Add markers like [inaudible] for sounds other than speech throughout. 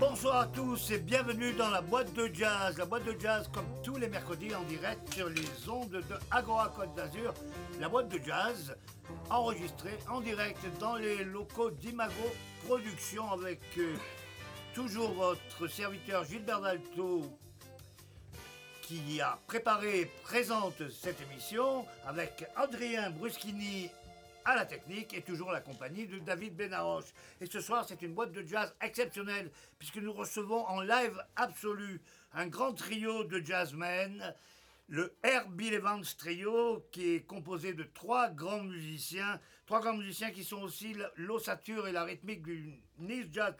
Bonsoir à tous et bienvenue dans la boîte de jazz. La boîte de jazz, comme tous les mercredis en direct sur les ondes de Agora Côte d'Azur. La boîte de jazz enregistrée en direct dans les locaux d'Imago Productions avec euh, toujours votre serviteur Gilbert Dalto qui a préparé et présente cette émission avec Adrien Bruschini à la technique et toujours la compagnie de David Benaroche. Et ce soir, c'est une boîte de jazz exceptionnelle puisque nous recevons en live absolu un grand trio de jazzmen, le Herbie Evans Trio, qui est composé de trois grands musiciens, trois grands musiciens qui sont aussi l'ossature et la rythmique du Nice Jazz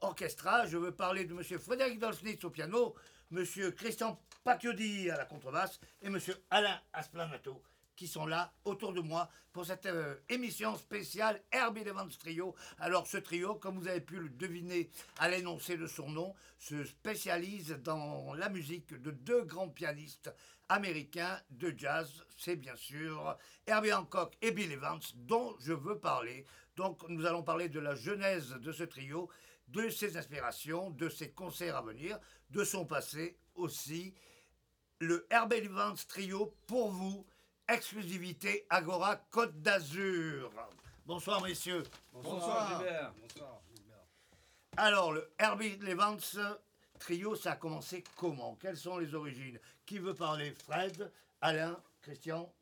Orchestra. Je veux parler de M. Frédéric Dolsnitz au piano, M. Christian Pacchiodi à la contrebasse et M. Alain Asplanato qui sont là autour de moi pour cette euh, émission spéciale Herbie Evans Trio. Alors ce trio, comme vous avez pu le deviner à l'énoncé de son nom, se spécialise dans la musique de deux grands pianistes américains de jazz. C'est bien sûr Herbie Hancock et Bill Evans dont je veux parler. Donc nous allons parler de la genèse de ce trio, de ses inspirations, de ses concerts à venir, de son passé aussi. Le Herbie Evans Trio pour vous exclusivité Agora Côte d'Azur. Bonsoir messieurs. Bonsoir, Gilbert. Alors le Herbie Levans trio, ça a commencé comment? Quelles sont les origines? Qui veut parler? Fred, Alain, Christian?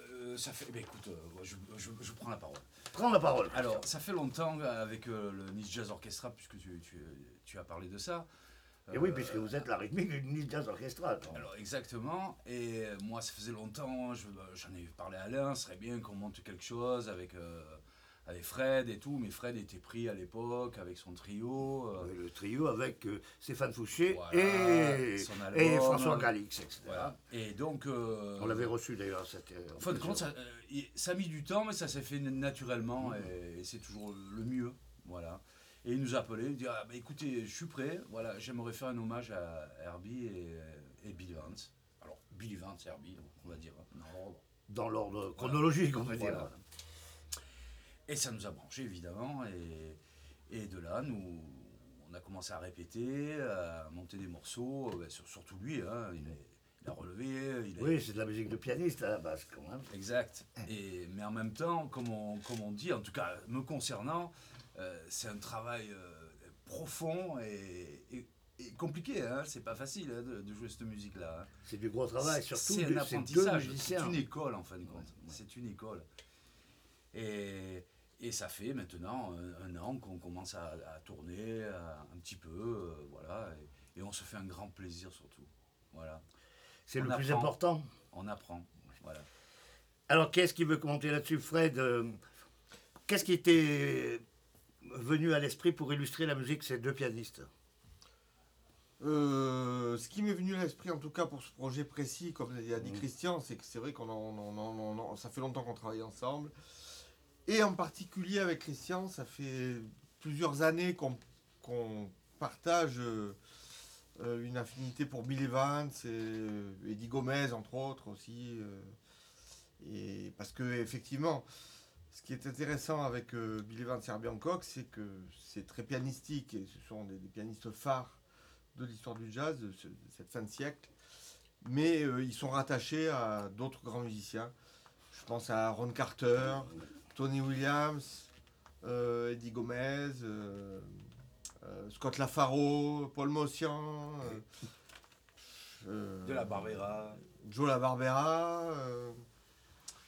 Euh, ça fait. bah, écoute, euh, je, je- je prends la parole. Prends la parole. Alors, ça fait longtemps avec euh, le Nice Jazz Orchestra, puisque tu, tu- tu as parlé de ça. Et oui, puisque vous êtes la rythmique du Nice Jazz Orchestra. donc. Alors, exactement. Et euh, moi, ça faisait longtemps, je- bah, j'en ai parlé à Alain, ce serait bien qu'on monte quelque chose avec, euh, avec Fred et tout. Mais Fred était pris à l'époque avec son trio. euh, le trio avec euh, Stéphane Fouché Voilà, et, son album. et François Galix, etc. voilà. Et donc. On l'avait reçu d'ailleurs. En fin de compte, ça, a mis du temps, mais ça s'est fait naturellement et, et c'est toujours le mieux. Voilà. Et il nous a appelé, il dit ah, bah, écoutez, je suis prêt, voilà, j'aimerais faire un hommage à Herbie et, et Billy Vance. Alors, Billy Vance, Herbie, on va dire, dans l'ordre. chronologique, on va dire. Voilà. Et ça nous a branché évidemment, et, et de là, nous, on a commencé à répéter, à monter des morceaux, euh, bah, sur- surtout lui, hein, il, a relevé, il a, Oui, c'est de la musique de pianiste à la base quand même. Exact. Et, mais en même temps, comme on, comme on dit, en tout cas me concernant, euh, c'est un travail euh, profond et, et- et compliqué. Hein c'est pas facile hein, de, de jouer cette musique-là. hein. C'est du gros travail, surtout c'est un apprentissage. C'est une école en fin de compte. C'est une école. Et, et ça fait maintenant un, un an qu'on commence à, à tourner à- un petit peu, euh, voilà. Et, on se fait un grand plaisir surtout. Voilà. C'est le plus important. On apprend. Voilà. Alors, qu'est-ce qui veut commenter là-dessus, Fred? Qu'est-ce qui était venu à l'esprit pour illustrer la musique de ces deux pianistes Euh, ce qui m'est venu à l'esprit, en tout cas pour ce projet précis, comme a dit Mhm. Christian, c'est que c'est vrai qu'on en, on en- on en- ça fait longtemps qu'on travaille ensemble. Et en particulier avec Christian, ça fait plusieurs années qu'on qu'on partage euh, une affinité pour Bill Evans et euh, Eddie Gomez, entre autres aussi. euh, et parce que effectivement, ce qui est intéressant avec euh, Bill Evans et Herbie Hancock, c'est que c'est très pianistique et ce sont des, des pianistes phares de l'histoire du jazz de, ce- de cette fin de siècle. Mais euh, ils sont rattachés à d'autres grands musiciens. Je pense à Ron Carter, Tony Williams, euh, Eddie Gomez, Scott Lafaro, Paul Mossian, De la Barbera. Joe La Barbera.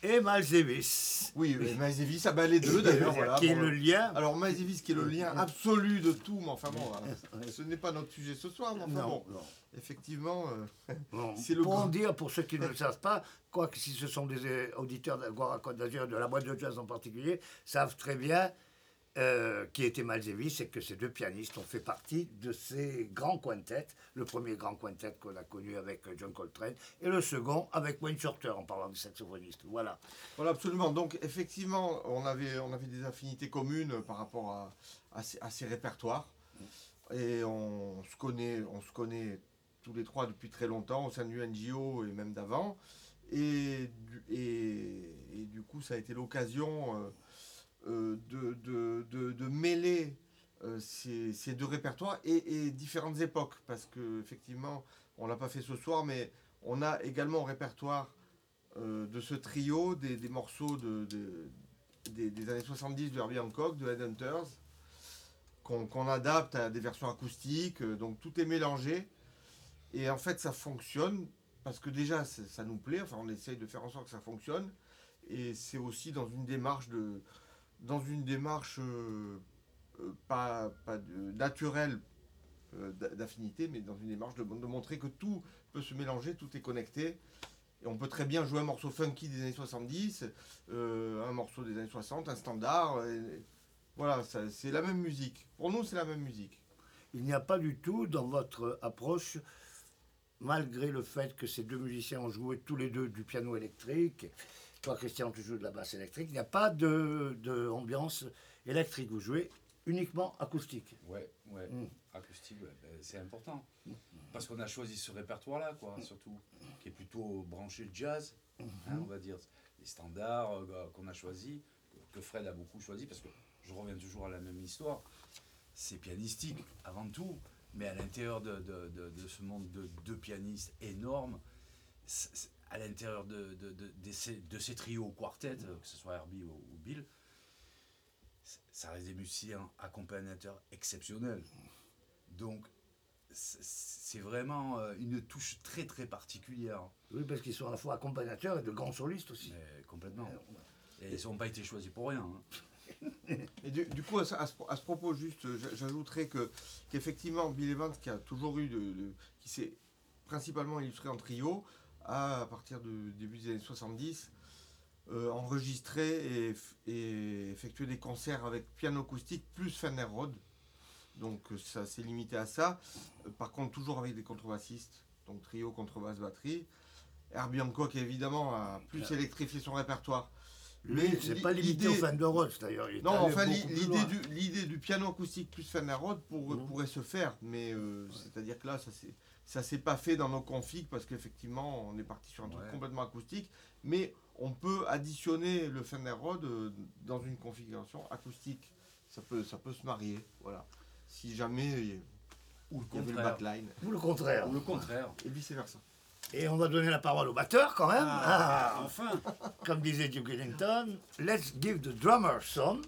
Euh, Et Miles Davis. oui, Miles Davis, ah bah, les deux d'ailleurs. [laughs] voilà, qui est le lien. Alors Miles Davis qui est le lien absolu de tout, mais enfin bon, [laughs] ce n'est pas notre sujet ce soir, mais enfin non, bon, non. effectivement, euh, [laughs] c'est le Pour grand- en dire, pour ceux qui ne le savent pas, quoique si ce sont des euh, auditeurs d'Agora Côte d'Azur, de la boîte de jazz en particulier, savent très bien euh, qui était Davis et que ces deux pianistes ont fait partie de ces grands quintets. Le premier grand quintet qu'on a connu avec John Coltrane et le second avec Wayne Shorter en parlant des saxophonistes. Voilà. Voilà, absolument. Donc, effectivement, on avait, on avait des affinités communes par rapport à, à, ces, répertoires. Et on se, connaît, on se connaît tous les trois depuis très longtemps, au sein du NGO et même d'avant. Et, et, du coup, ça a été l'occasion euh, de, de, de, de mêler euh, ces, ces deux répertoires et, différentes époques. Parce que effectivement, on l'a pas fait ce soir, mais on a également au répertoire euh, de ce trio des, des morceaux de, de- des, des années 70 de Herbie Hancock, de Headhunters, qu'on adapte à des versions acoustiques. euh, donc tout est mélangé. Et en fait, ça fonctionne parce que déjà, c'est- ça nous plaît. Enfin, on essaye de faire en sorte que ça fonctionne. Et c'est aussi dans une démarche de, dans une démarche euh, euh, pas, naturelle euh, d'a- d'affinité, mais dans une démarche de, montrer que tout peut se mélanger, tout est connecté. Et on peut très bien jouer un morceau funky des années 70, euh, un morceau des années 60, un standard. voilà, c'est la même musique. Pour nous, c'est la même musique. Il n'y a pas du tout dans votre approche, malgré le fait que ces deux musiciens ont joué tous les deux du piano électrique, toi Christian tu joues de la basse électrique, il n'y a pas de, de ambiance électrique, vous jouez uniquement acoustique. Ouais, ouais. Mm. Acoustique, ouais, ben, c'est important. Parce qu'on a choisi ce répertoire-là, quoi, surtout, qui est plutôt branché jazz, hein, on va dire. Les standards euh, qu'on a choisis, que Fred a beaucoup choisi, parce que je reviens toujours à la même histoire. C'est pianistique avant tout, mais à l'intérieur de, de- de- de ce monde de deux pianistes énormes, à l'intérieur de, de, de- de ces, de ces trios quartet, euh, que ce soit Herbie ou, ou Bill, ça reste des musiciens accompagnateurs exceptionnels. Donc, c'est- vraiment euh, une touche très très particulière, Oui, parce qu'ils sont à la fois accompagnateurs et de grands solistes aussi. mais complètement. Euh, Et ils n'ont pas été choisis pour rien. hein. [laughs] Et du, du coup, à, ce- à ce, à ce propos, juste, j'a- j'ajouterais que qu'effectivement, Bill Evans, qui a toujours eu, de, de- qui s'est principalement illustré en trio, a, à partir du début des années 70, euh, enregistré et, effectué des concerts avec piano acoustique plus Fender Rhodes. Donc euh, ça s'est limité à ça. Euh, par contre, toujours avec des contrebassistes, donc trio, contrebasse, batterie. Herbie Hancock, évidemment, a plus électrifié son répertoire. Lui, Mais c'est pas limité au l'idée- Fender Rhodes d'ailleurs. non, enfin, l'idée du, l'idée du piano acoustique plus Fender Rhodes pour- pourrait se faire, mais euh, c'est-à-dire que là, ça s'est, ça s'est pas fait dans nos configs parce qu'effectivement, on est parti sur un truc Ouais. complètement acoustique, mais on peut additionner le Fender Rhodes euh, dans une configuration acoustique. Ça peut, ça peut se marier, voilà. Si jamais il y Ou le le contraire. backline, Ou le contraire. Ou le contraire. et vice versa. Et on va donner la parole au batteur quand même. Ah, Ah, enfin comme disait Duke Ellington, let's give the drummer some.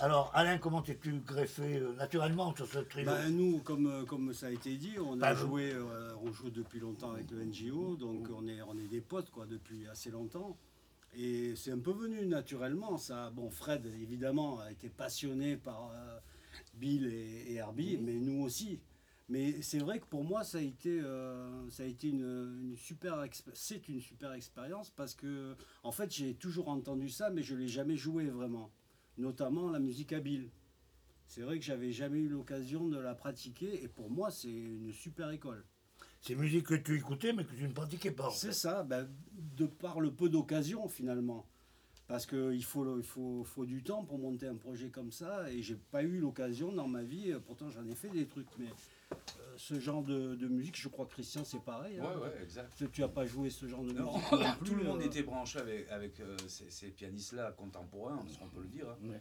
Alors Alain, comment t'es-tu greffé euh, naturellement sur ce trio Ben, nous, comme, euh, comme ça a été dit, on a joué, euh, on joue depuis longtemps avec le NGO, donc on est, on est des potes quoi, depuis assez longtemps. Et c'est un peu venu naturellement. Ça. Bon, Fred, évidemment, a été passionné par euh, Bill et, et Herbie, mais nous aussi. Mais c'est vrai que pour moi, ça a été, euh, ça a été une, une super c'est une super expérience parce que, en fait, j'ai toujours entendu ça, mais je l'ai jamais joué vraiment. Notamment la musique à Bill. C'est vrai que j'avais jamais eu l'occasion de la pratiquer et pour moi c'est une super école. C'est musique que tu écoutais mais que tu ne pratiquais pas. C'est ça, ben, de par le peu d'occasions finalement. Parce qu'il faut, il faut, faut du temps pour monter un projet comme ça et j'ai pas eu l'occasion dans ma vie, pourtant j'en ai fait des trucs, mais ce genre de, de musique, je crois que Christian c'est pareil. Ouais, hein. ouais, exact. Tu- Tu as pas joué ce genre de Non, musique [laughs] non plus, tout le monde euh, était branché avec, avec euh, ces, ces pianistes-là contemporains, parce qu'on peut le dire. hein. Ouais.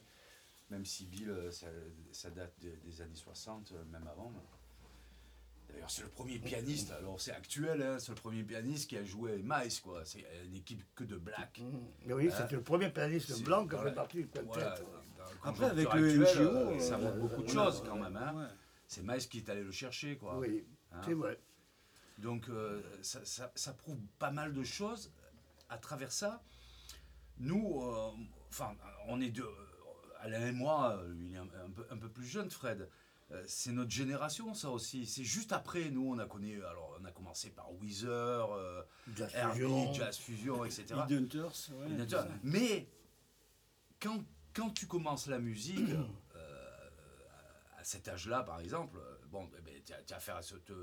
Même si Bill, euh, ça, ça date de- des années 60, euh, même avant. D'ailleurs, c'est le premier pianiste, alors c'est actuel, hein, c'est le premier pianiste qui a joué Mice, quoi. C'est une équipe que de black. Mmh. Mais oui, Ah. c'était le premier pianiste blanc qui a fait partie du quintet. Après, avec le euh, ça euh, montre beaucoup de on choses quand même. C'est Mice qui est allé le chercher, quoi. Oui, Hein. c'est vrai. Donc euh, ça, ça- ça prouve pas mal de choses à travers ça. Nous, euh, enfin, on est deux, euh, Alain et moi, il est un, un peu, un peu plus jeune, Fred. Euh, c'est notre génération, ça aussi. C'est juste après, nous, on a connu, alors on a commencé par Weezer, Jazz Herbie, Fusion. Jazz Fusion, etc. Headhunters, ouais. Mais quand, quand tu commences la musique, cet âge-là, par exemple, euh, bon, eh ben, tu as, affaire à cette,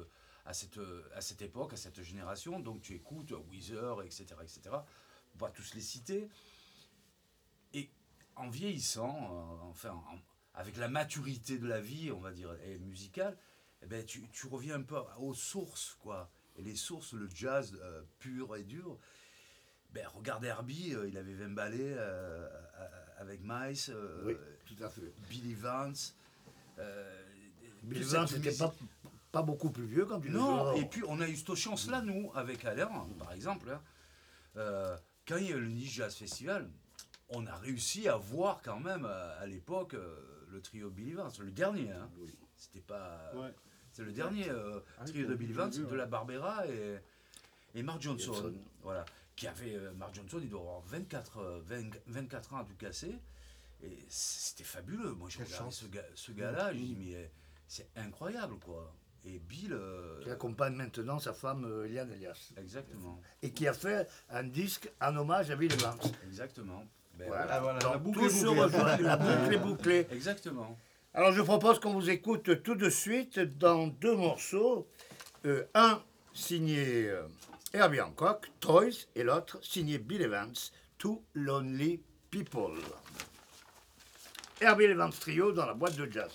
à, cette, à cette époque, à cette génération, donc tu écoutes Weezer, etc., etc. On va tous les citer. Et en vieillissant, euh, enfin, en- avec la maturité de la vie, on va dire, et musicale, eh ben, tu, tu reviens un peu aux sources, quoi. Et les sources, le jazz euh, pur et dur, ben, regarde Herbie, euh, il avait 20 ballets euh, avec Mice, Oui, tout à fait. Billy Vance. Euh, cette n'était musique- pas, pas beaucoup plus vieux quand il est Non, et puis on a eu cette chance-là, nous, avec Alain, par exemple. hein. Euh, quand il y a eu le Nice Jazz Festival, on a réussi à voir quand même, à, à l'époque, euh, le trio Billy Vance, le dernier. Hein. C'était pas. Ouais. C'est le dernier euh, Ah trio de Billy Vance, de la Barbera et, et Mark Johnson. Voilà. Qui avait. euh, Mark Johnson, il doit avoir 24, euh, 20 24 ans à tout casser. Et c'était fabuleux. Moi, je Quelle regardais chance. ce, gars, ce gars-là, je dis, mais euh, c'est incroyable, quoi. Et Bill. euh, Qui accompagne maintenant sa femme euh, Eliane Elias. Exactement, Et qui a fait un disque en hommage à Bill Evans. exactement. Ben Voilà. Voilà, Donc, la boucle tout est se bouclée. rejoint, la [laughs] boucle est bouclée. Exactement. Alors je propose qu'on vous écoute tout de suite dans deux morceaux. Euh, un signé euh, Herbie Hancock, Toys, et l'autre signé Bill Evans, Two Lonely People. Herbie Evans Trio dans la boîte de jazz.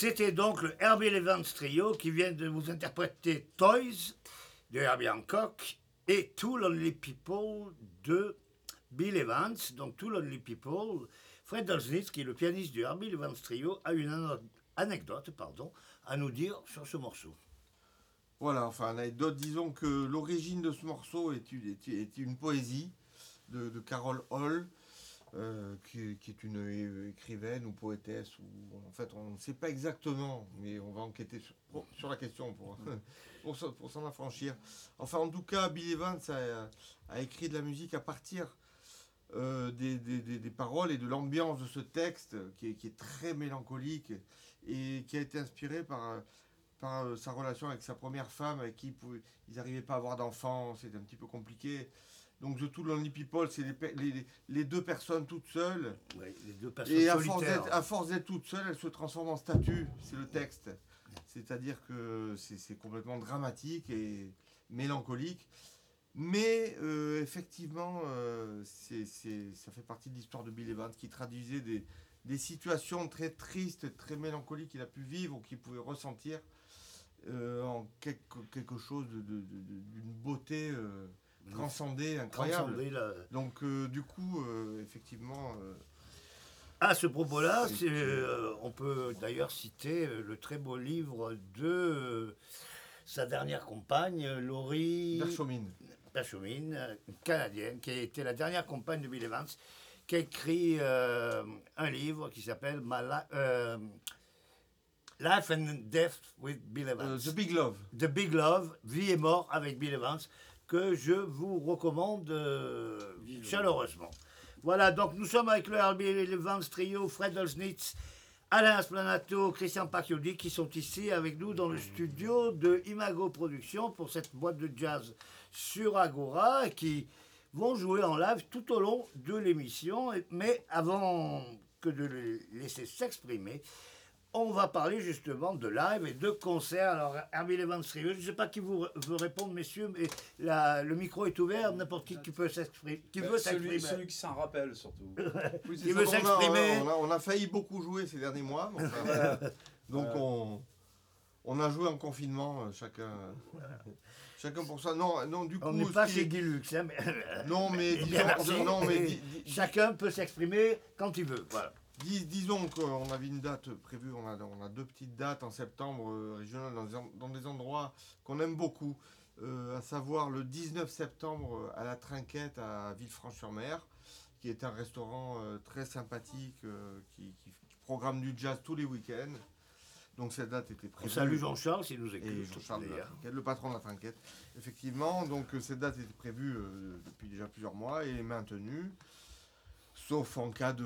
C'était donc le Herbie Evans Trio qui vient de vous interpréter Toys de Herbie Hancock et Two Lonely People de Bill Evans. Donc Two Lonely People, Fred Dolznitz, qui est le pianiste du Herbie Evans Trio, a une anecdote pardon, à nous dire sur ce morceau. Voilà, enfin, l'anecdote, disons que l'origine de ce morceau est une, est- est une poésie de, de Carol Hall, euh, qui, est une écrivaine ou poétesse, ou en fait, on ne sait pas exactement, mais on va enquêter sur, la question pour, [laughs] pour, s'en- affranchir. Enfin, en tout cas, Bill Evans a, a écrit de la musique à partir euh, des, des- des- paroles et de l'ambiance de ce texte, qui est, très mélancolique et qui a été inspiré par par euh, sa relation avec sa première femme, avec qui ils n'arrivaient pas à avoir d'enfants, c'était un petit peu compliqué. Donc The Two Lonely People, c'est les, pe- les- les deux personnes toutes seules. Oui, les deux personnes Et à force, d'être, à force d'être toutes seules, elles se transforment en statue. C'est le texte. C'est-à-dire que c'est, complètement dramatique et mélancolique. Mais euh, effectivement, euh, ça fait partie de l'histoire de Bill Evans qui traduisait des, des situations très tristes, très mélancoliques qu'il a pu vivre ou qu'il pouvait ressentir euh, en quelque, quelque chose de, de- de- d'une beauté transcendée, incroyable. La- Donc euh, du coup, euh, effectivement, euh, À ce propos-là, on peut d'ailleurs citer le très beau livre de sa dernière compagne, Laurie Dershowitz. Pachomine, euh, canadienne, qui a été la dernière compagne de Bill Evans, qui a écrit euh, un livre qui s'appelle euh, Life and Death with Bill Evans. The Big Love. The Big Love, Vie et mort avec Bill Evans, que je vous recommande euh, chaleureusement. Voilà, donc nous sommes avec le Herbie Evans Trio, Fred Olsnitz, Alain Asplanato, Christian Pacchiodi, qui sont ici avec nous dans le studio de Imago Productions pour cette boîte de jazz sur Agora, qui vont jouer en live tout au long de l'émission. Mais avant que de les laisser s'exprimer, on va parler justement de live et de concert. Alors, Herbie Evans Trio, je ne sais pas qui vous veut répondre, messieurs, mais la- le micro est ouvert, n'importe qui, qui peut s'exprimer. Qui veut Bah, celui, s'exprimer. celui qui s'en rappelle surtout. [laughs] Oui, Qui ça, veut on a- s'exprimer On a, on a failli beaucoup jouer ces derniers mois. [laughs] voilà. Donc on, on a joué en confinement, euh, chacun, chacun pour ça. Non, non, du coup. On n'est pas chez Guy Lux, hein, mais Non, mais disons, bien, merci. non, mais Et di- di- chacun peut s'exprimer quand il veut. Voilà. Dis- disons qu'on avait une date prévue. On a, on a deux petites dates en septembre euh, régionales dans, des en- dans des endroits qu'on aime beaucoup. euh, à savoir le 19 septembre euh, à la Trinquette à Villefranche-sur-Mer, qui est un restaurant euh, très sympathique qui, qui programme du jazz tous les week-ends. Donc cette date était prévue. salue Jean-Charles s'il nous écoute. Jean-Charles le patron de la Trinquette. Effectivement, donc cette date était prévue depuis déjà plusieurs mois et est maintenue, sauf en cas de,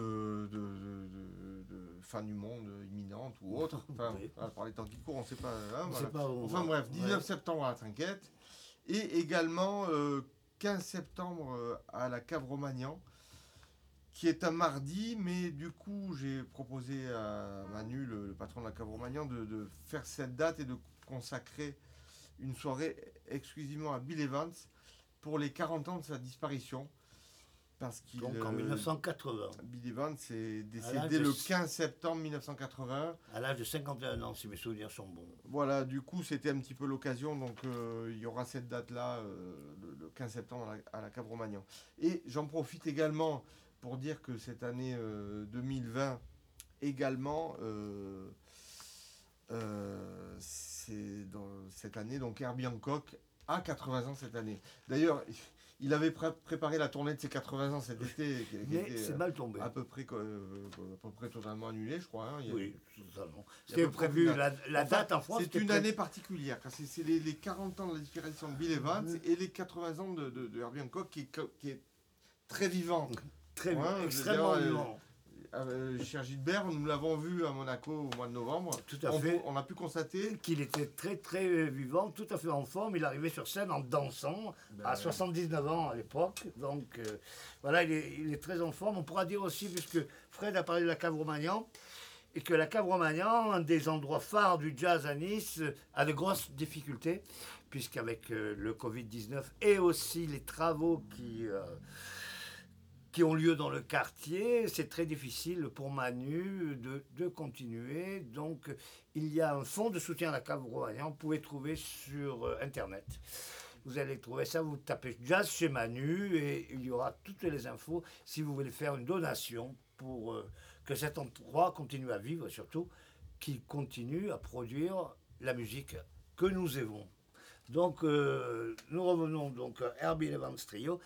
de- de- de- de fin du monde imminente ou autre. [laughs] Enfin, Oui. par les temps qui courent, on ne sait pas. hein, On voilà. sait pas où on Enfin va. bref, 19 Ouais. septembre à la Trinquette et également euh, 15 septembre euh, à la Cave Romagnan, qui est un mardi, mais du coup j'ai proposé à Manu, le, le patron de la Cave Romagnan, de, de faire cette date et de consacrer une soirée exclusivement à Bill Evans pour les 40 ans de sa disparition. Parce qu'il Donc en euh, 1980, Bill Evans est décédé le s- 15 septembre 1980. à l'âge de 51 ans, si mes souvenirs sont bons. Voilà, du coup, c'était un petit peu l'occasion. Donc, euh, il y aura cette date-là, euh, le, le 15 septembre à la, à la Cave Romagnan. Et j'en profite également pour dire que cette année euh, 2020, également, euh, euh, c'est dans cette année, donc Herbie Hancock a 80 ans cette année. D'ailleurs, il avait pré- préparé la tournée de ses 80 ans cet été, qui, qui Mais était c'est euh, mal tombé. à peu près, co- euh, à peu près totalement annulée, je crois. hein. Il y a- Oui, totalement. C'était prévu, la, date en France. C'est une année particulière, c'est les, les 40 ans de la disparition de Bill Evans Mhm. et les 80 ans de, de, de Herbie Hancock qui, est co- qui est très vivant. très Ouais, extrêmement dire, euh, vivant. Euh, cher Gilbert, nous l'avons vu à Monaco au mois de novembre. Tout à on, fait. on a pu constater Qu'il était très très vivant, tout à fait en forme. Il arrivait sur scène en dansant Ben à 79 ans à l'époque. Donc euh, voilà, il est, il est très en forme. On pourra dire aussi, puisque Fred a parlé de la cave Romagnan, et que la cave Romagnan, un des endroits phares du jazz à Nice, a de grosses difficultés, puisqu'avec euh, le Covid-19 et aussi les travaux qui, euh, qui ont lieu dans le quartier, c'est très difficile pour Manu de, de, continuer. Donc, il y a un fonds de soutien à la cave Vous pouvez trouver sur euh, Internet. Vous allez trouver ça, vous tapez Jazz chez Manu et il y aura toutes les infos si vous voulez faire une donation pour euh, que cet endroit continue à vivre, surtout qu'il continue à produire la musique que nous aimons. Donc, euh, nous revenons donc à Herbie Evans Trio.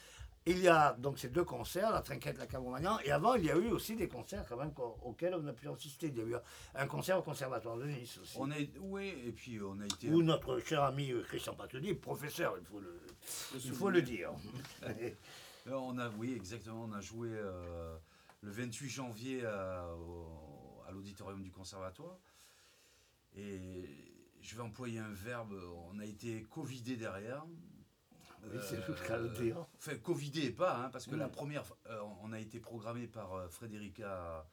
Il y a donc ces deux concerts, la Trinquette, la Cabromagnan, et avant il y a eu aussi des concerts quand même auxquels on a pu assister. Il y a eu un concert au Conservatoire de Nice aussi. On est, oui, et puis on a été. Où notre cher ami euh, Christian Patoni, professeur, il faut le, il faut le dire. [laughs] on a, oui, exactement, on a joué euh, le 28 janvier à, à l'auditorium du Conservatoire. Et je vais employer un verbe, on a été covidé derrière. Oui, c'est le cas de dire. Enfin, Covidé et pas, hein, parce que la première, euh, on a été programmé par euh, Frédérica.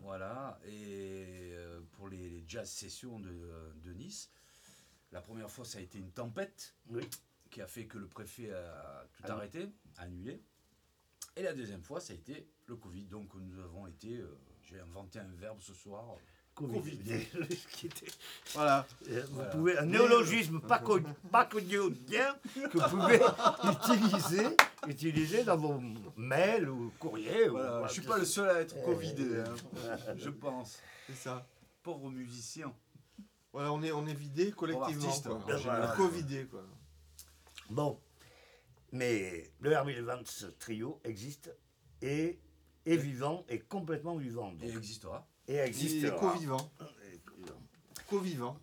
Voilà, et euh, pour les, jazz sessions de, de, Nice. La première fois, ça a été une tempête qui a fait que le préfet a tout arrêté, annulé. Et la deuxième fois, ça a été le Covid. Donc, nous avons été. J'ai inventé un verbe ce soir. Covid. [laughs] voilà. Vous pouvez, un néologisme [laughs] pas, pas bien que vous pouvez [laughs] utiliser, utiliser dans vos mails ou courriers. Voilà, je ne suis pas le seul à être eh, Covidé, hein, je pense. C'est ça. Pauvre musicien. Voilà, on est, on est vidé collectivement. Quoi. Covidé, quoi. Bon. Mais le Herbie Vance trio existe et est vivant, et complètement vivant. Et existera et existe. co-vivant. Co-vivant.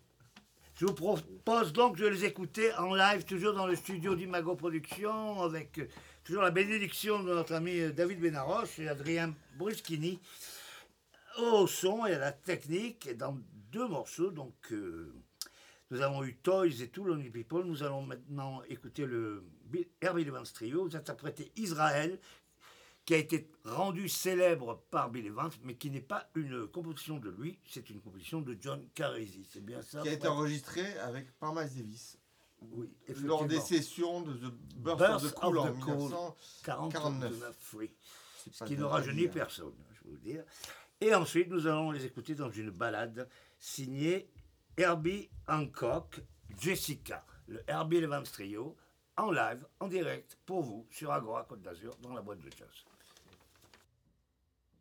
Je vous propose donc de les écouter en live, toujours dans le studio d'Imago Productions, avec euh, toujours la bénédiction de notre ami euh, David Benaroche et Adrien Bruschini au son et à la technique, dans deux morceaux. Donc, euh, nous avons eu Toys et tout Lonely People. Nous allons maintenant écouter le Herbie Evans Trio. Vous interprétez Israël, qui a été rendu célèbre par Bill Evans, mais qui n'est pas une composition de lui, c'est une composition de John Carisi. C'est bien ça Qui a été enregistré avec Parmas Davis. Oui, lors des sessions de The Burst, of the Cool en 1949. Oui. Ce qui ne rajeunit personne, je veux dire. Et ensuite, nous allons les écouter dans une balade signée Herbie Hancock, Jessica, le Herbie Evans Trio, en live, en direct, pour vous, sur Agora Côte d'Azur, dans la boîte de jazz.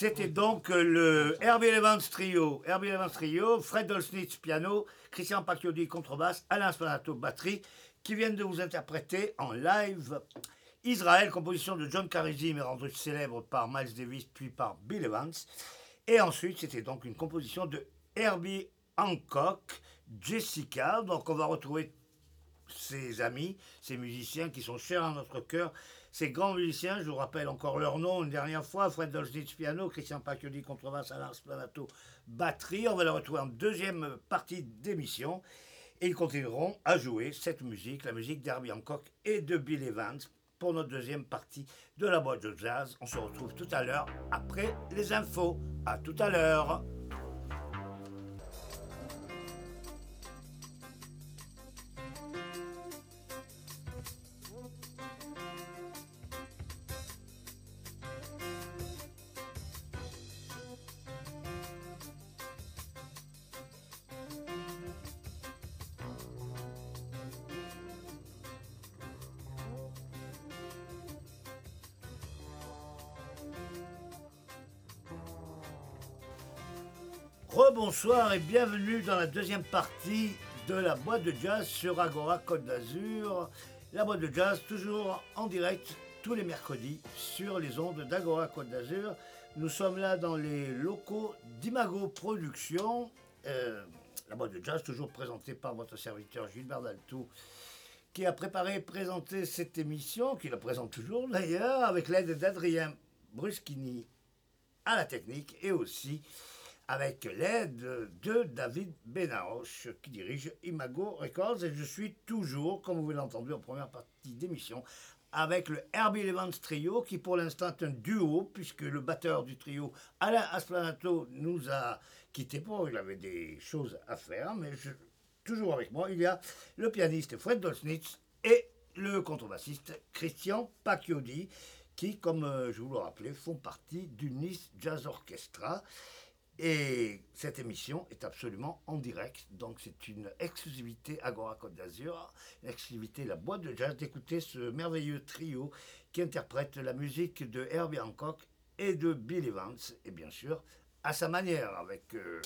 C'était donc euh, le Herbie Evans Trio. Herbie Evans Trio, Fred Dolsnitz piano, Christian Pacchiodi contrebasse, Alain Spanato batterie, qui viennent de vous interpréter en live Israël, composition de John Carisi, mais rendu célèbre par Miles Davis puis par Bill Evans. Et ensuite, c'était donc une composition de Herbie Hancock, Jessica. Donc on va retrouver ses amis, ses musiciens qui sont chers à notre cœur. Ces grands musiciens, je vous rappelle encore leur nom une dernière fois, Fred Dolznitz piano, Christian Pacchiodi contrebasse, Alain Splanato batterie. On va les retrouver en deuxième partie d'émission. Et ils continueront à jouer cette musique, la musique d'Herbie Hancock et de Bill Evans, pour notre deuxième partie de la boîte de jazz. On se retrouve tout à l'heure après les infos. À tout à l'heure. Rebonsoir et bienvenue dans la deuxième partie de la boîte de jazz sur Agora Côte d'Azur. La boîte de jazz toujours en direct tous les mercredis sur les ondes d'Agora Côte d'Azur. Nous sommes là dans les locaux d'Imago Productions. Euh, la boîte de jazz toujours présentée par votre serviteur Gilbert Daltou qui a préparé et présenté cette émission, qui la présente toujours d'ailleurs, avec l'aide d'Adrien Bruschini à la technique et aussi avec l'aide de David Benaroche qui dirige Imago Records. Et je suis toujours, comme vous l'avez entendu en première partie d'émission, avec le Herbie Evans Trio qui pour l'instant est un duo puisque le batteur du trio Alain Asplanato nous a quitté pour il avait des choses à faire mais toujours avec moi il y a le pianiste Fred Dolsnitz et le contrebassiste Christian Pacchiodi qui comme euh, je vous le rappelais font partie du Nice Jazz Orchestra et cette émission est absolument en direct, donc c'est une exclusivité Agora Côte d'Azur, une exclusivité la boîte de jazz. D'écouter ce merveilleux trio qui interprète la musique de Herbie Hancock et de Bill Evans, et bien sûr à sa manière, avec euh,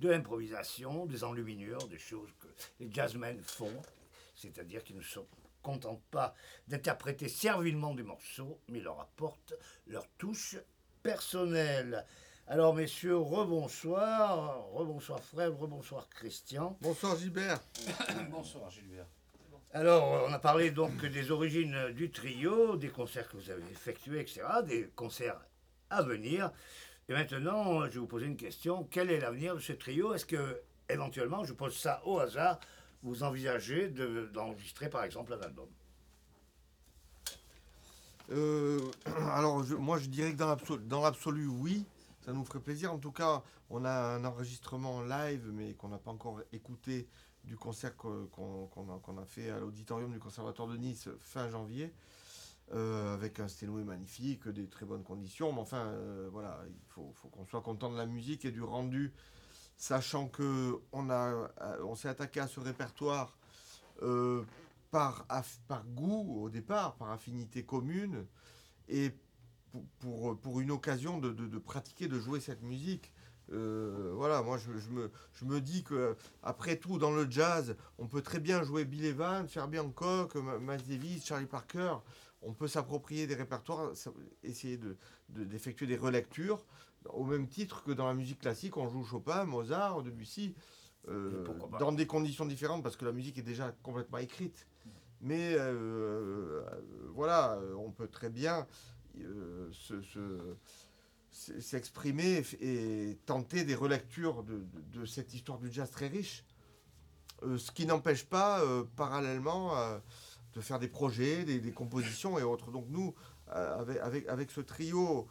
de l'improvisation, des enluminures, des choses que les jazzmen font, c'est-à-dire qu'ils ne se contentent pas d'interpréter servilement des morceaux, mais leur apportent leur touche personnelle. Alors, messieurs, rebonsoir. Rebonsoir, Fred. Rebonsoir, Christian. Bonsoir, Gilbert. [coughs] Bonsoir, Gilbert. Alors, on a parlé donc des origines du trio, des concerts que vous avez effectués, etc., des concerts à venir. Et maintenant, je vais vous poser une question. Quel est l'avenir de ce trio? Est-ce que, éventuellement, je pose ça au hasard, vous envisagez d'enregistrer, par exemple, un album? Euh, [coughs] Alors, moi, je dirais que dans l'absolu, oui ça nous ferait plaisir. En tout cas, on a un enregistrement live, mais qu'on n'a pas encore écouté du concert qu'on a, fait à l'auditorium du Conservatoire de Nice fin janvier. Euh, avec un sténoé magnifique, des très bonnes conditions. Mais enfin, euh, voilà, il faut, qu'on soit content de la musique et du rendu, sachant que on, a, on s'est attaqué à ce répertoire euh, par, par goût au départ, par affinité commune, et pour, pour, une occasion de, de, pratiquer, de jouer cette musique. Euh, voilà, moi je, je, me, je me dis que après tout, dans le jazz, on peut très bien jouer Bill Evans, Herbie Hancock, Miles Davis, Charlie Parker. On peut s'approprier des répertoires, essayer d'effectuer de, des relectures, au même titre que dans la musique classique, on joue Chopin, Mozart, Debussy, euh, dans des conditions différentes parce que la musique est déjà complètement écrite. Mais euh, voilà, on peut très bien euh, s'exprimer et tenter des relectures de, cette histoire du jazz très riche. Euh, ce qui n'empêche pas, euh, parallèlement, de faire des projets, des, compositions et autres. Donc nous, avec, avec, ce trio,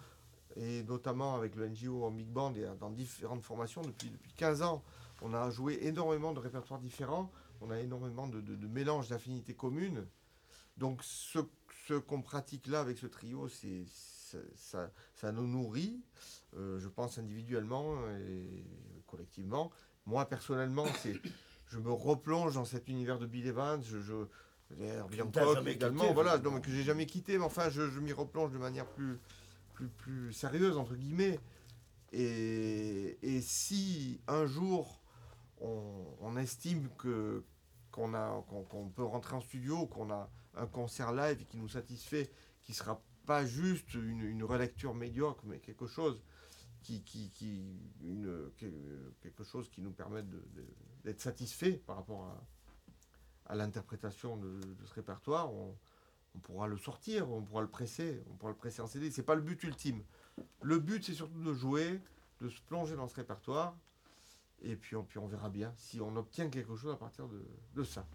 et notamment avec le NGO en big band et dans différentes formations depuis, depuis 15 ans, on a joué énormément de répertoires différents, on a énormément de, de mélanges d'affinités communes. Donc ce ce qu'on pratique là avec ce trio, c'est ça, ça, nous nourrit, euh, je pense individuellement et collectivement. Moi personnellement, c'est je me replonge dans cet univers de Bill Evans, je, je également, voilà, donc, que j'ai jamais quitté, mais enfin je, je m'y replonge de manière plus plus, plus sérieuse, entre guillemets. Et, et si un jour on, on estime que qu'on a qu'on qu'on peut rentrer en studio, qu'on a un concert live qui nous satisfait, qui sera pas juste une, relecture médiocre, mais quelque chose qui, quelque chose qui nous permette d'être satisfait par rapport à, l'interprétation de, ce répertoire, on, pourra le sortir, on pourra le presser, on pourra le presser en CD. C'est pas le but ultime. Le but, c'est surtout de jouer, de se plonger dans ce répertoire, et puis on, verra bien si on obtient quelque chose à partir de ça.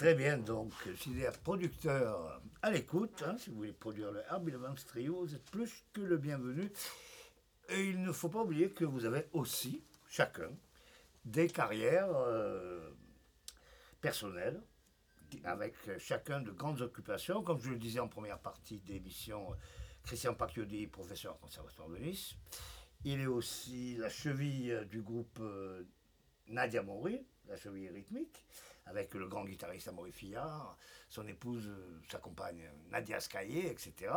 Très bien, donc, si des producteurs à l'écoute, hein, si vous voulez produire le Herbie Levins Trio, vous êtes plus que le bienvenu. Et il ne faut pas oublier que vous avez aussi, chacun, des carrières euh, personnelles, avec chacun de grandes occupations. Comme je le disais en première partie d'émission, Christian Pacchiodi, professeur au Conservatoire de Nice. Il est aussi la cheville euh, du groupe euh, Nadia Maury, la cheville rythmique, avec le grand guitariste Amaury Fillard, son épouse, euh, sa compagne Nadia Skaye, etc.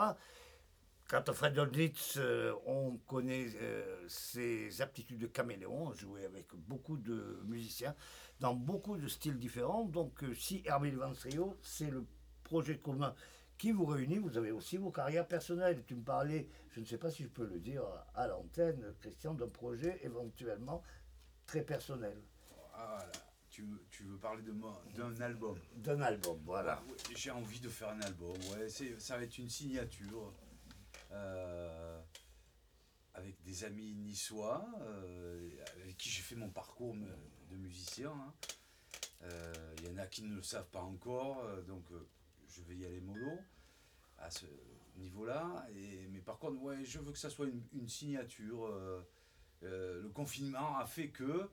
Quant à Fred Dolnitz, euh, on connaît euh, ses aptitudes de caméléon, jouer avec beaucoup de musiciens dans beaucoup de styles différents. Donc, si Herbie Levens Trio, c'est le projet commun qui vous réunit, vous avez aussi vos carrières personnelles. Tu me parlais, je ne sais pas si je peux le dire à l'antenne, Christian, d'un projet éventuellement très personnel, voilà. Tu, veux- tu veux parler de moi, d'un album d'un album, voilà. J'ai envie de faire un album, ouais. c'est- Ça va être une signature euh, avec des amis niçois euh, avec qui j'ai fait mon parcours de musicien. hein. Euh, Il y en a qui ne le savent pas encore, donc je vais y aller mollo à ce niveau-là. Mais par contre, ouais, je veux que ça soit une, une signature. le confinement a fait que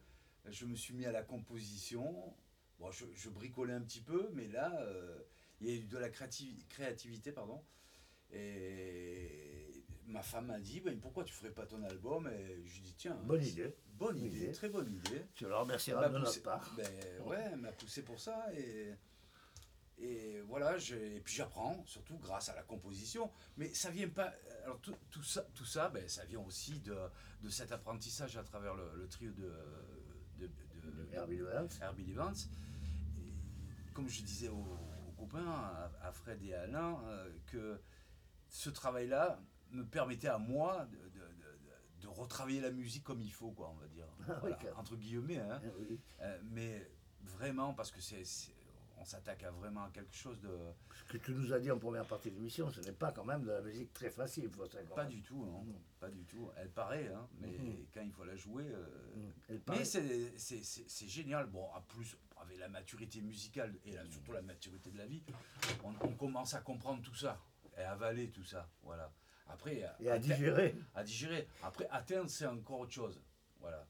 je me suis mis à la composition. Bon, je, je bricolais un petit peu, mais là, euh, il y a eu de la créati- créativité, pardon. Et ma femme m'a dit, Ben, pourquoi tu ferais pas ton album? Et je lui ai dit, tiens, Bonne c'est- idée. Bonne Bonne idée, idée. très bonne idée. Tu le remercieras de m'a notre poussé- part. Ben, [laughs] ouais, elle m'a poussé pour ça. Et, et voilà, et puis j'apprends, surtout grâce à la composition. Mais ça vient pas. Alors tout, tout ça, tout ça ben, ça vient aussi de, de cet apprentissage à travers le, le trio De Herbie Levens. Herbie Levens. Et comme je disais aux, aux copains, à, à Fred et à Alain, euh, que ce travail-là me permettait à moi de, de- de- de- de retravailler la musique comme il faut, quoi, on va dire. Ah Voilà, entre guillemets. hein. Ah oui. Euh, mais vraiment, parce que c'est- on s'attaque à vraiment quelque chose de. Ce que tu nous as dit en première partie de l'émission, ce n'est pas quand même de la musique très facile. il faut savoir. Pas du tout, non. Mhm. Pas du tout. Elle paraît, hein, mais Mhm. quand il faut la jouer. euh, Mm. Elle Mais paraît- c'est, génial. Bon, en plus, avec la maturité musicale et surtout la maturité de la vie, on, on commence à comprendre tout ça et à avaler tout ça. Voilà. Après, Et à digérer. à digérer. Après, atteindre, c'est encore autre chose. Voilà.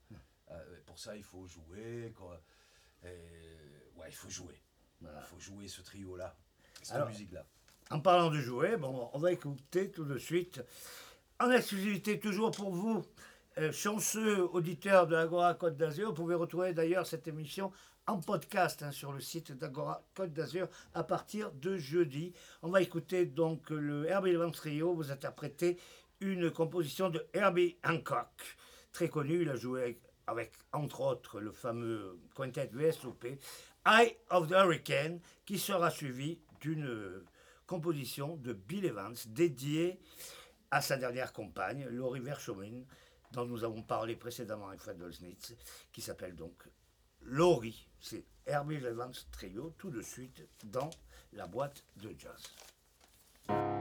Euh, pour ça, il faut jouer. Quoi. Et, ouais, il faut jouer. Voilà. Il faut jouer ce trio-là, cette musique-là. En parlant de jouer, bon, on va écouter tout de suite, en exclusivité toujours pour vous, euh, chanceux auditeurs de Agora Côte d'Azur. Vous pouvez retrouver d'ailleurs cette émission en podcast hein, sur le site d'Agora Côte d'Azur à partir de jeudi. On va écouter donc le Herbie Levens Trio vous interpréter une composition de Herbie Hancock, très connu. Il a joué avec, avec, entre autres le fameux quintet VSOP, Eye of the Hurricane, qui sera suivi d'une euh, composition de Bill Evans dédiée à sa dernière compagne, Laurie Verschomen, dont nous avons parlé précédemment avec Fred Dolznitz, qui s'appelle donc Laurie. C'est Herbie Evans Trio, tout de suite dans la boîte de jazz.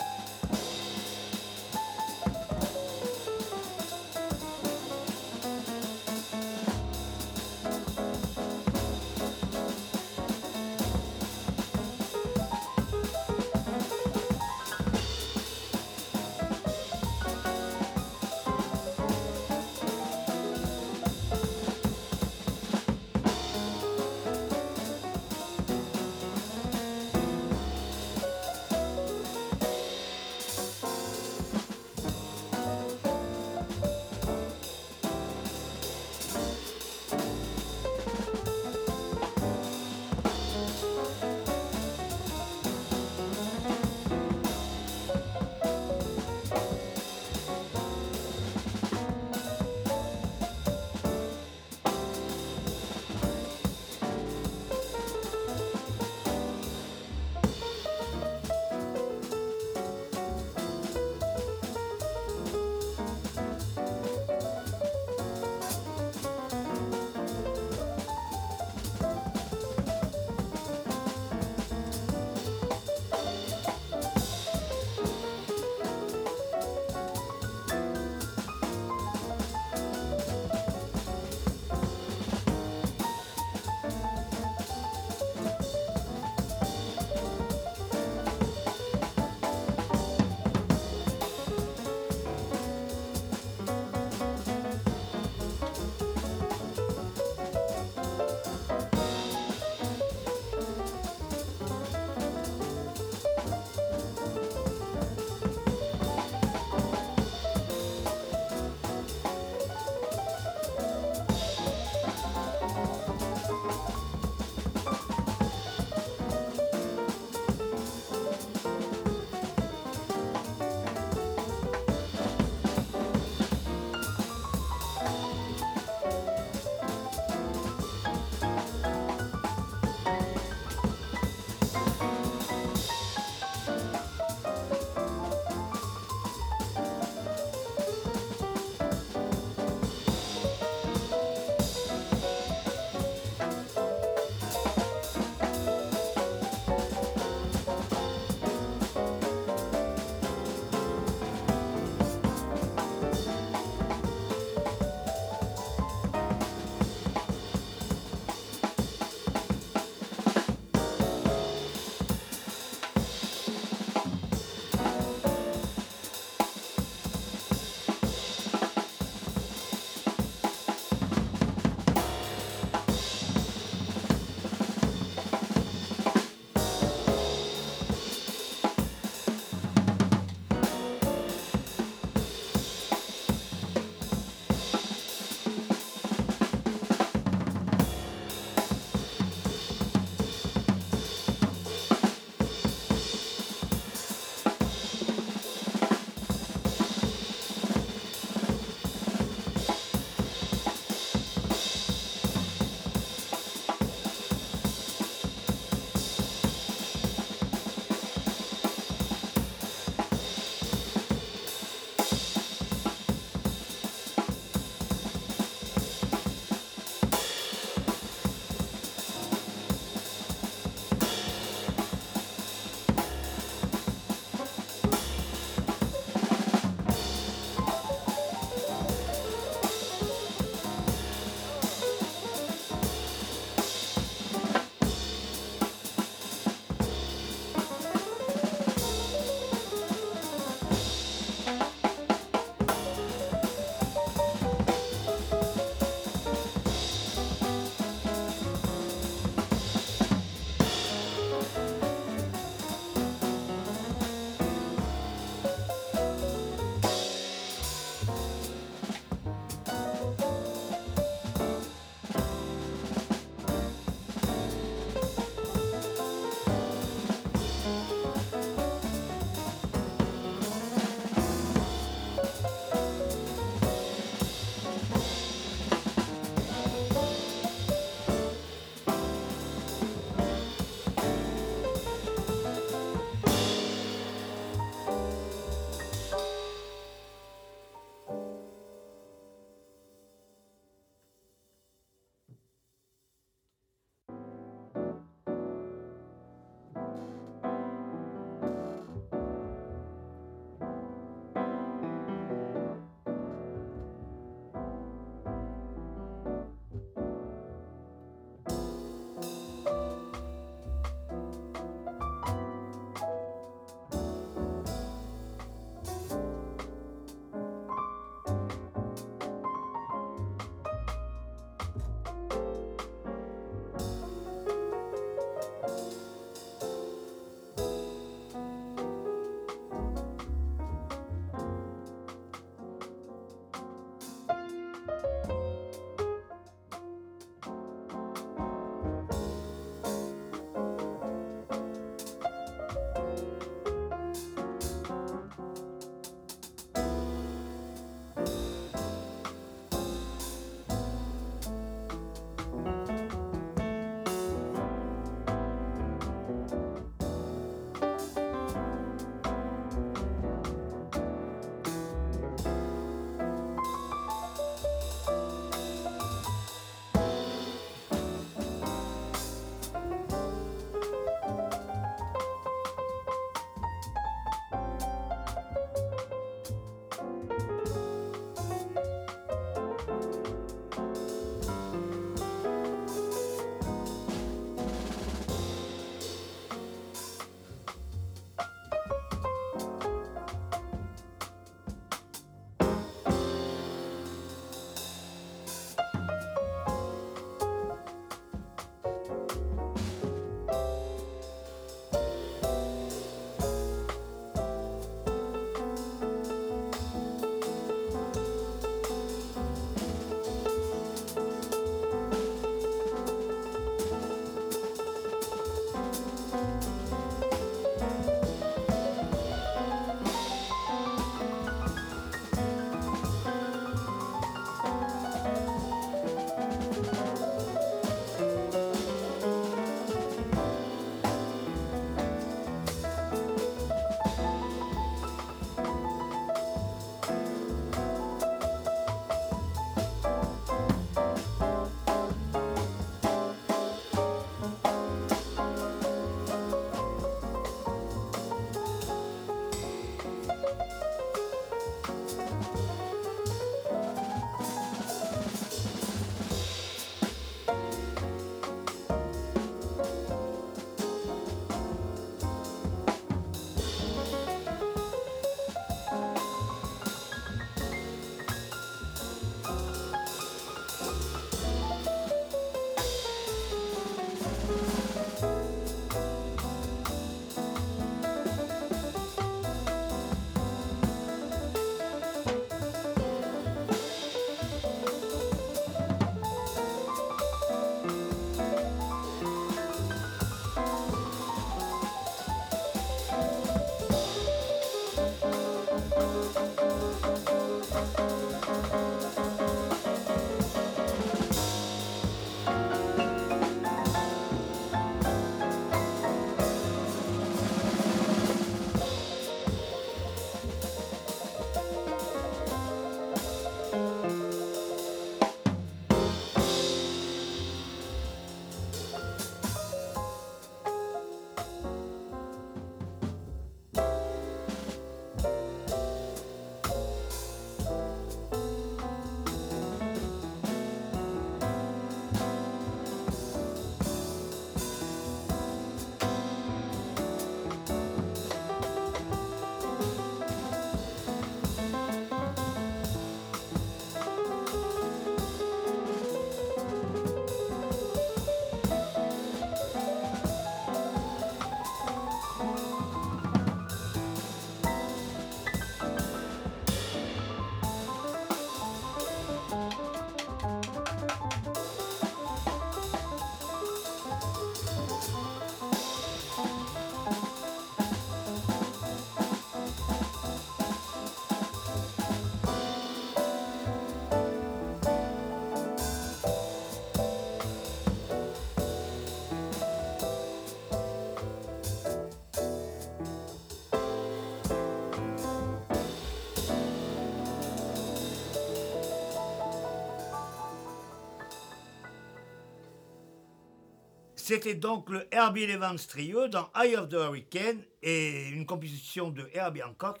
C'était donc le Herbie Evans Trio dans Eye of the Hurricane et une composition de Herbie Hancock.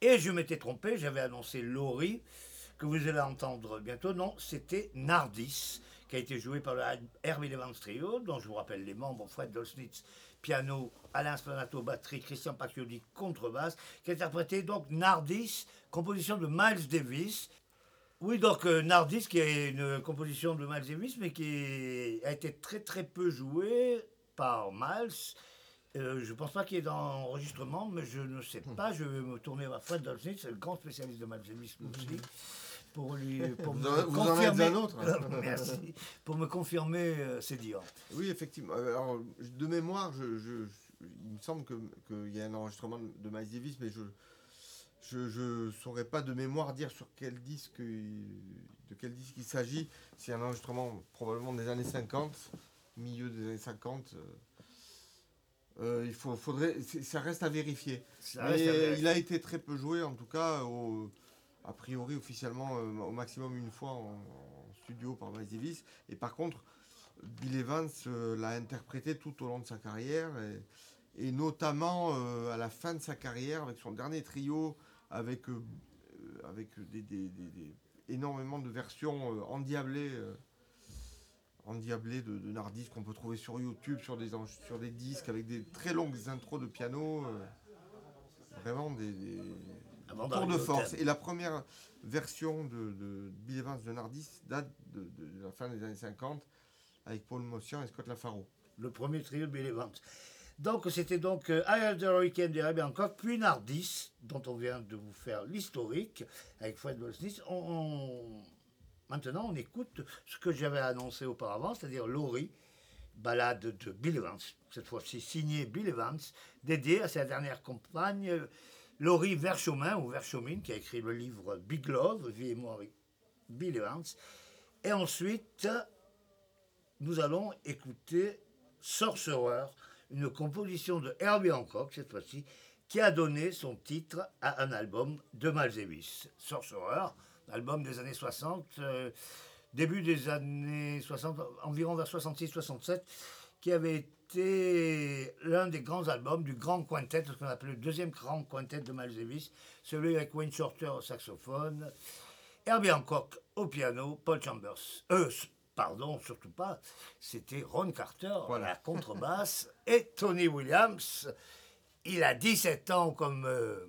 Et je m'étais trompé, j'avais annoncé Laurie, que vous allez entendre bientôt. Non, c'était Nardis, qui a été joué par le Herbie Evans Trio, dont je vous rappelle les membres Fred Dolznitz, piano, Alain Splanato, batterie, Christian Pacchioli, contrebasse, qui a donc Nardis, composition de Miles Davis. Oui, donc euh, Nardis, qui est une composition de Miles Davis, mais qui a été très très peu jouée par Miles. Euh, je ne pense pas qu'il y ait d'enregistrement, mais je ne sais pas. Je vais me tourner vers Fred Dolznitz, c'est le grand spécialiste de Miles Davis aussi. Pour, lui, [laughs] pour Vous me en- vous en confirmer, un autre. [laughs] merci, pour me confirmer euh, ces dires. Oui, effectivement. Alors, de mémoire, je, je- je- il me semble que- qu'il y a un enregistrement de de Miles Davis, mais je ne saurais pas de mémoire dire sur quel disque, de quel disque il s'agit. C'est un enregistrement probablement des années 50, milieu des années 50. euh, il faut, faudrait, ça reste à vérifier. Ça Mais reste à vérifier. il a été très peu joué, en tout cas, au- a priori officiellement euh, au maximum une fois en, en studio par Miles Davis. Et par contre, Bill Evans euh, l'a interprété tout au long de sa carrière, et, et notamment euh, à la fin de sa carrière avec son dernier trio, avec, euh, euh, avec des, des- des- des- énormément de versions euh, endiablées. endiablées de, de Nardis qu'on peut trouver sur YouTube, sur des, sur des disques avec des très longues intros de piano. vraiment des, des Avant tours de force. Et la première version de, de Bill Evans de Nardis date de, de- de la fin des années 50 avec Paul Mossian et Scott Lafaro. le premier trio de Bill Evans. Donc c'était donc euh, the Hurricane de Herbie Hancock, puis Nardis, dont on vient de vous faire l'historique avec Fred Goldsmith. Maintenant, on écoute ce que j'avais annoncé auparavant, c'est-à-dire Laurie, balade de Bill Evans, cette fois-ci signée Bill Evans, dédiée à sa dernière compagne, Laurie Verschomin, ou Verschomin, qui a écrit le livre Big Love, Vie et moi avec Bill Evans. Et ensuite, nous allons écouter Sorcerer, une composition de Herbie Hancock, cette fois-ci, qui a donné son titre à un album de Miles Davis. Sorcerer, album des années 60, euh, début des années 60, environ vers 66-67, qui avait été l'un des grands albums du grand quintet, ce qu'on appelait le deuxième grand quintet de Miles Davis, celui avec Wayne Shorter au saxophone, Herbie Hancock au piano, Paul Chambers. Euh, pardon, surtout pas. C'était Ron Carter à la contrebasse [laughs] et Tony Williams. Il a 17 ans, comme euh,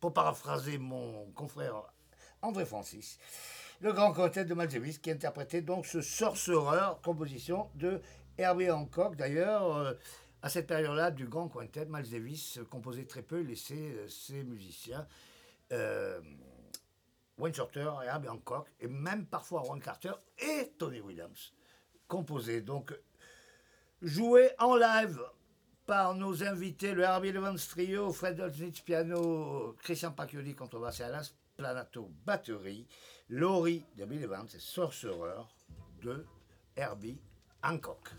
pour paraphraser mon confrère André Francis. Le grand quartet de Miles Davis qui interprétait donc ce Sorcerer, composition de Herbie Hancock. D'ailleurs, euh, à cette période-là du grand quintet, Miles Davis composait très peu, laissait euh, ses musiciens. Wayne Shorter, Herbie Hancock, et même parfois Ron Carter et Tony Williams composés. Donc, joués en live par nos invités, le Herbie Evans Trio, Fred Dolznitz piano, Christian Pacchioli contrebasse et Alain Planato batterie, Laurie de Bill Evans et Sorcerer de Herbie Hancock.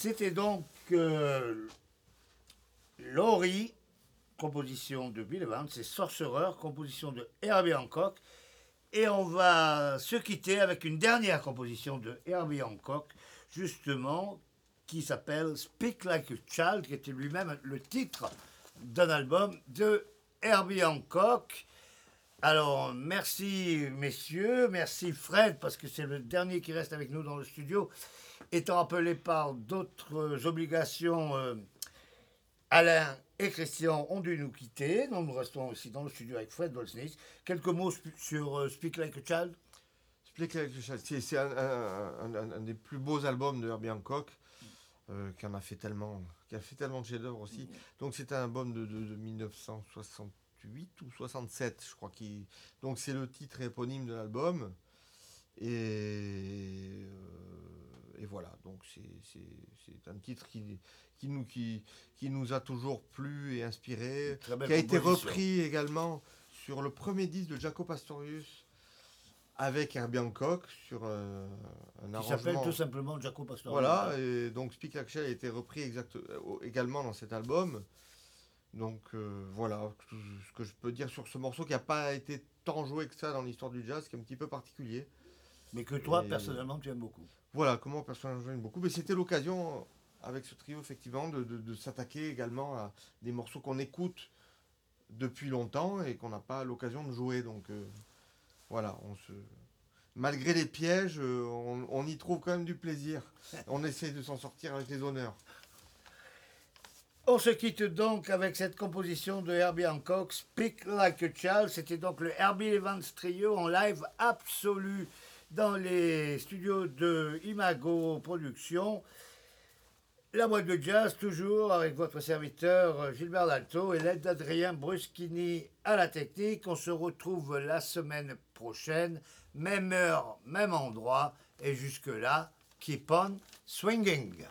C'était donc euh, Laurie, composition de Bill Evans, c'est Sorcerer, composition de Herbie Hancock. Et on va se quitter avec une dernière composition de Herbie Hancock, justement, qui s'appelle Speak Like a Child, qui était lui-même le titre d'un album de Herbie Hancock. Alors, merci messieurs, merci Fred, parce que c'est le dernier qui reste avec nous dans le studio. Étant appelé par d'autres obligations, euh, Alain et Christian ont dû nous quitter. Nous restons aussi dans le studio avec Fred Bolsnitz. Quelques mots sur euh, Speak Like a Child Speak Like a Child, c'est un, des plus beaux albums de Herbie Hancock, euh, qui en a fait tellement, qui a fait tellement de chefs-d'œuvre aussi. Donc c'est un album de, de- de 1968 ou 67, je crois. Donc c'est le titre éponyme de l'album. Et, et voilà, donc c'est- un titre qui, qui, nous, qui, qui nous a toujours plu et inspiré qui a été repris également sur le premier disque de Jaco Pastorius avec Herbie Hancock sur euh, un Qui s'appelle arrangement. tout simplement Jaco Pastorius. Voilà, et donc Speak Like a été repris exact, euh, également dans cet album. Donc euh, voilà ce que je peux dire sur ce morceau qui n'a pas été tant joué que ça dans l'histoire du jazz, qui est un petit peu particulier. Mais que toi, Et- personnellement, tu aimes beaucoup. Voilà comment personnellement j'aime beaucoup. Mais c'était l'occasion avec ce trio effectivement de, de- de s'attaquer également à des morceaux qu'on écoute depuis longtemps et qu'on n'a pas l'occasion de jouer. Donc euh, voilà, on se malgré les pièges, euh, on, on y trouve quand même du plaisir. [laughs] On essaie de s'en sortir avec les honneurs. On se quitte donc avec cette composition de Herbie Hancock, Speak Like a Child. C'était donc le Herbie Evans Trio en live absolu dans les studios de Imago Productions. La boîte de jazz, toujours avec votre serviteur euh, Gilbert Dalto et l'aide d'Adrien Bruschini à la technique. On se retrouve la semaine prochaine, même heure, même endroit. Et jusque-là, keep on swinging.